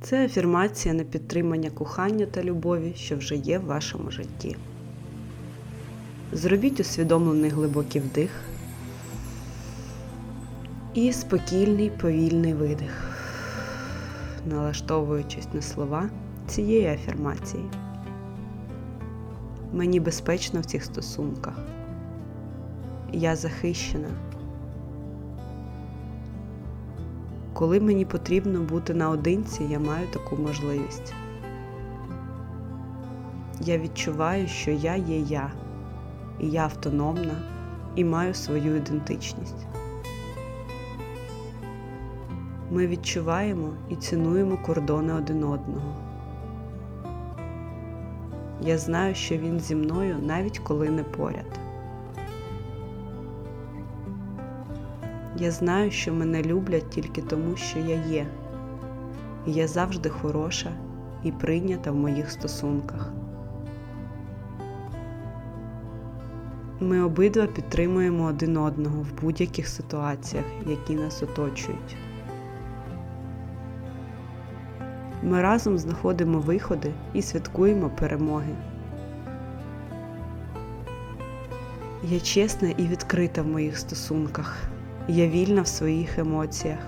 Це афірмація на підтримання кохання та любові, що вже є в вашому житті. Зробіть усвідомлений глибокий вдих і спокійний повільний видих, налаштовуючись на слова цієї афірмації. Мені безпечно в цих стосунках. Я захищена. Коли мені потрібно бути наодинці, я маю таку можливість. Я відчуваю, що я є я, і я автономна і маю свою ідентичність. Ми відчуваємо і цінуємо кордони один одного. Я знаю, що він зі мною навіть коли не поряд. Я знаю, що мене люблять тільки тому, що я є, і я завжди хороша і прийнята в моїх стосунках. Ми обидва підтримуємо один одного в будь-яких ситуаціях, які нас оточують. Ми разом знаходимо виходи і святкуємо перемоги. Я чесна і відкрита в моїх стосунках. Я вільна в своїх емоціях.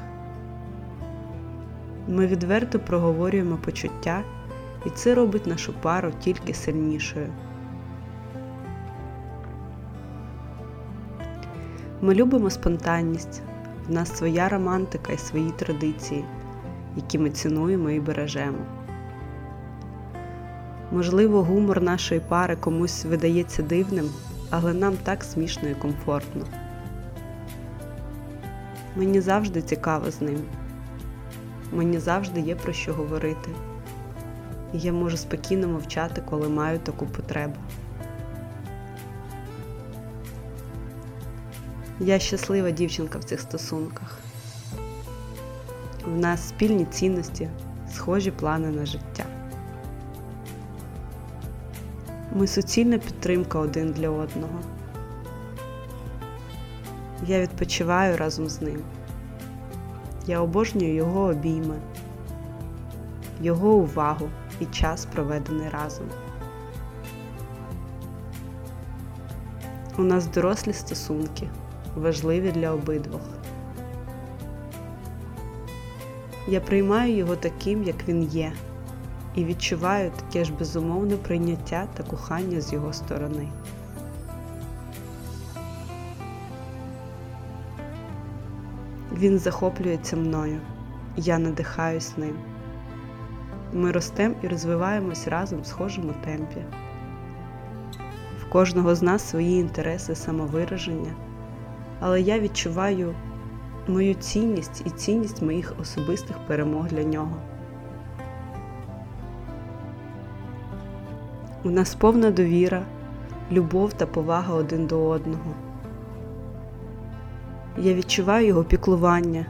Ми відверто проговорюємо почуття, і це робить нашу пару тільки сильнішою. Ми любимо спонтанність, в нас своя романтика і свої традиції, які ми цінуємо і бережемо. Можливо, гумор нашої пари комусь видається дивним, але нам так смішно і комфортно. Мені завжди цікаво з ним. Мені завжди є про що говорити. І я можу спокійно мовчати, коли маю таку потребу. Я щаслива дівчинка в цих стосунках. В нас спільні цінності, схожі плани на життя. Ми суцільна підтримка один для одного. Я відпочиваю разом з ним. Я обожнюю його обійми, його увагу і час, проведений разом. У нас дорослі стосунки, важливі для обидвох. Я приймаю його таким, як він є, і відчуваю таке ж безумовне прийняття та кохання з його сторони. Він захоплюється мною, я надихаюсь ним. Ми ростемо і розвиваємось разом в схожому темпі. В кожного з нас свої інтереси самовираження, але я відчуваю мою цінність і цінність моїх особистих перемог для нього. У нас повна довіра, любов та повага один до одного. Я відчуваю його піклування,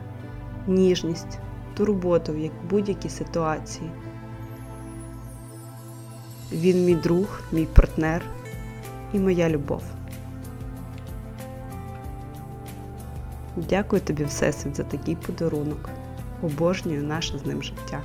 ніжність, турботу в будь-якій ситуації. Він мій друг, мій партнер і моя любов. Дякую тобі, Всесвіт, за такий подарунок. Обожнюю наше з ним життя.